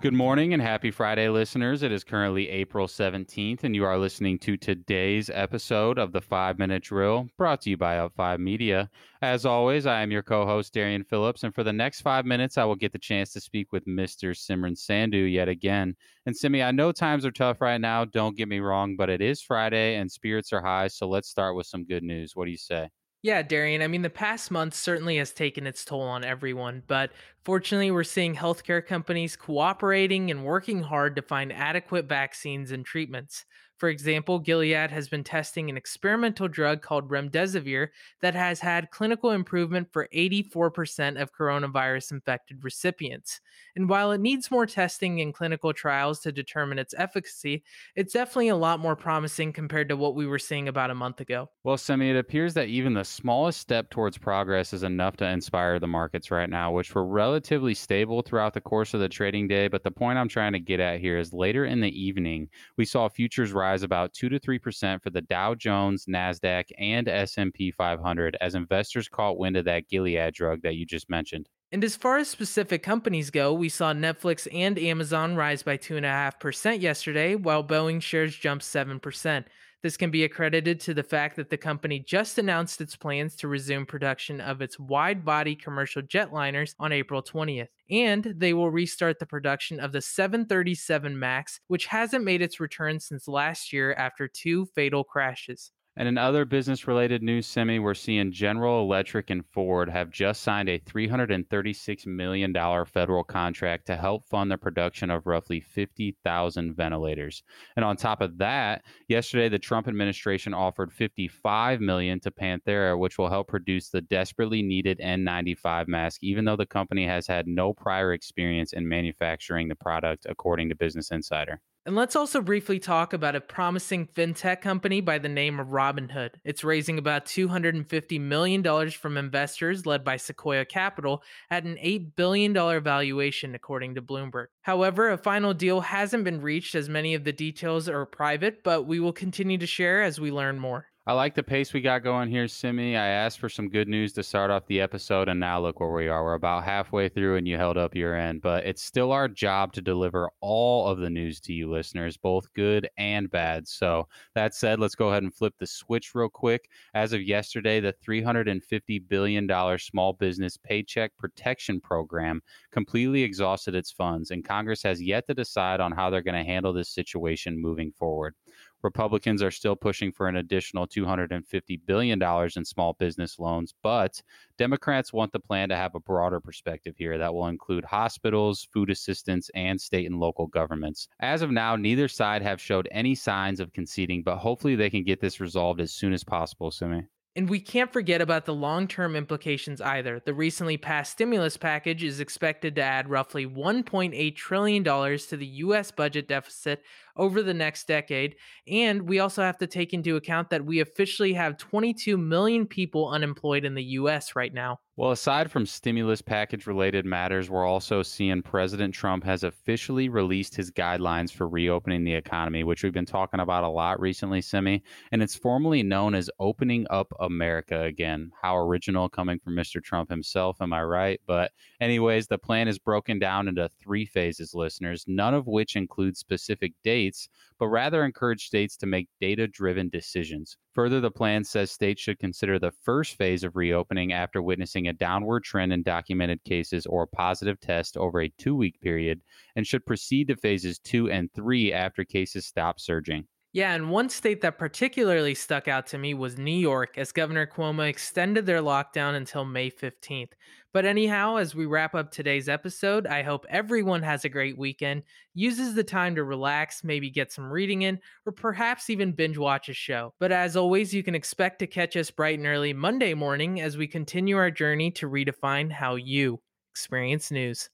Good morning and happy Friday, listeners. It is currently April 17th, and you are listening to today's episode of the Five Minute Drill brought to you by Up 5 Media. As always, I am your co host, Darian Phillips, and for the next five minutes, I will get the chance to speak with Mr. Simran Sandhu yet again. And Simi, I know times are tough right now, don't get me wrong, but it is Friday and spirits are high, so let's start with some good news. What do you say? Yeah, Darian. I mean, the past month certainly has taken its toll on everyone, but fortunately, we're seeing healthcare companies cooperating and working hard to find adequate vaccines and treatments. For example, Gilead has been testing an experimental drug called remdesivir that has had clinical improvement for 84% of coronavirus infected recipients. And while it needs more testing and clinical trials to determine its efficacy, it's definitely a lot more promising compared to what we were seeing about a month ago. Well, Simi, it appears that even the smallest step towards progress is enough to inspire the markets right now, which were relatively stable throughout the course of the trading day. But the point I'm trying to get at here is later in the evening, we saw futures rise rise about 2 to 3% for the Dow Jones, Nasdaq, and S&P 500 as investors caught wind of that Gilead drug that you just mentioned. And as far as specific companies go, we saw Netflix and Amazon rise by 2.5% yesterday, while Boeing shares jumped 7%. This can be accredited to the fact that the company just announced its plans to resume production of its wide body commercial jetliners on April 20th. And they will restart the production of the 737 MAX, which hasn't made its return since last year after two fatal crashes. And in other business related news, Simi, we're seeing General Electric and Ford have just signed a $336 million federal contract to help fund the production of roughly 50,000 ventilators. And on top of that, yesterday the Trump administration offered 55 million to Panthera, which will help produce the desperately needed N95 mask, even though the company has had no prior experience in manufacturing the product, according to Business Insider. And let's also briefly talk about a promising fintech company by the name of Robinhood. It's raising about $250 million from investors led by Sequoia Capital at an $8 billion valuation, according to Bloomberg. However, a final deal hasn't been reached as many of the details are private, but we will continue to share as we learn more. I like the pace we got going here, Simi. I asked for some good news to start off the episode, and now look where we are. We're about halfway through, and you held up your end. But it's still our job to deliver all of the news to you, listeners, both good and bad. So, that said, let's go ahead and flip the switch real quick. As of yesterday, the $350 billion Small Business Paycheck Protection Program completely exhausted its funds, and Congress has yet to decide on how they're going to handle this situation moving forward. Republicans are still pushing for an additional $250 billion in small business loans, but Democrats want the plan to have a broader perspective here that will include hospitals, food assistance, and state and local governments. As of now, neither side have showed any signs of conceding, but hopefully they can get this resolved as soon as possible, Simi. And we can't forget about the long term implications either. The recently passed stimulus package is expected to add roughly $1.8 trillion to the U.S. budget deficit over the next decade. And we also have to take into account that we officially have 22 million people unemployed in the U.S. right now. Well, aside from stimulus package related matters, we're also seeing President Trump has officially released his guidelines for reopening the economy, which we've been talking about a lot recently, Simi. And it's formally known as Opening Up America again. How original coming from Mr. Trump himself, am I right? But, anyways, the plan is broken down into three phases, listeners, none of which include specific dates, but rather encourage states to make data driven decisions. Further, the plan says states should consider the first phase of reopening after witnessing a downward trend in documented cases or positive test over a two week period and should proceed to phases two and three after cases stop surging. Yeah, and one state that particularly stuck out to me was New York, as Governor Cuomo extended their lockdown until May 15th. But anyhow, as we wrap up today's episode, I hope everyone has a great weekend, uses the time to relax, maybe get some reading in, or perhaps even binge watch a show. But as always, you can expect to catch us bright and early Monday morning as we continue our journey to redefine how you experience news.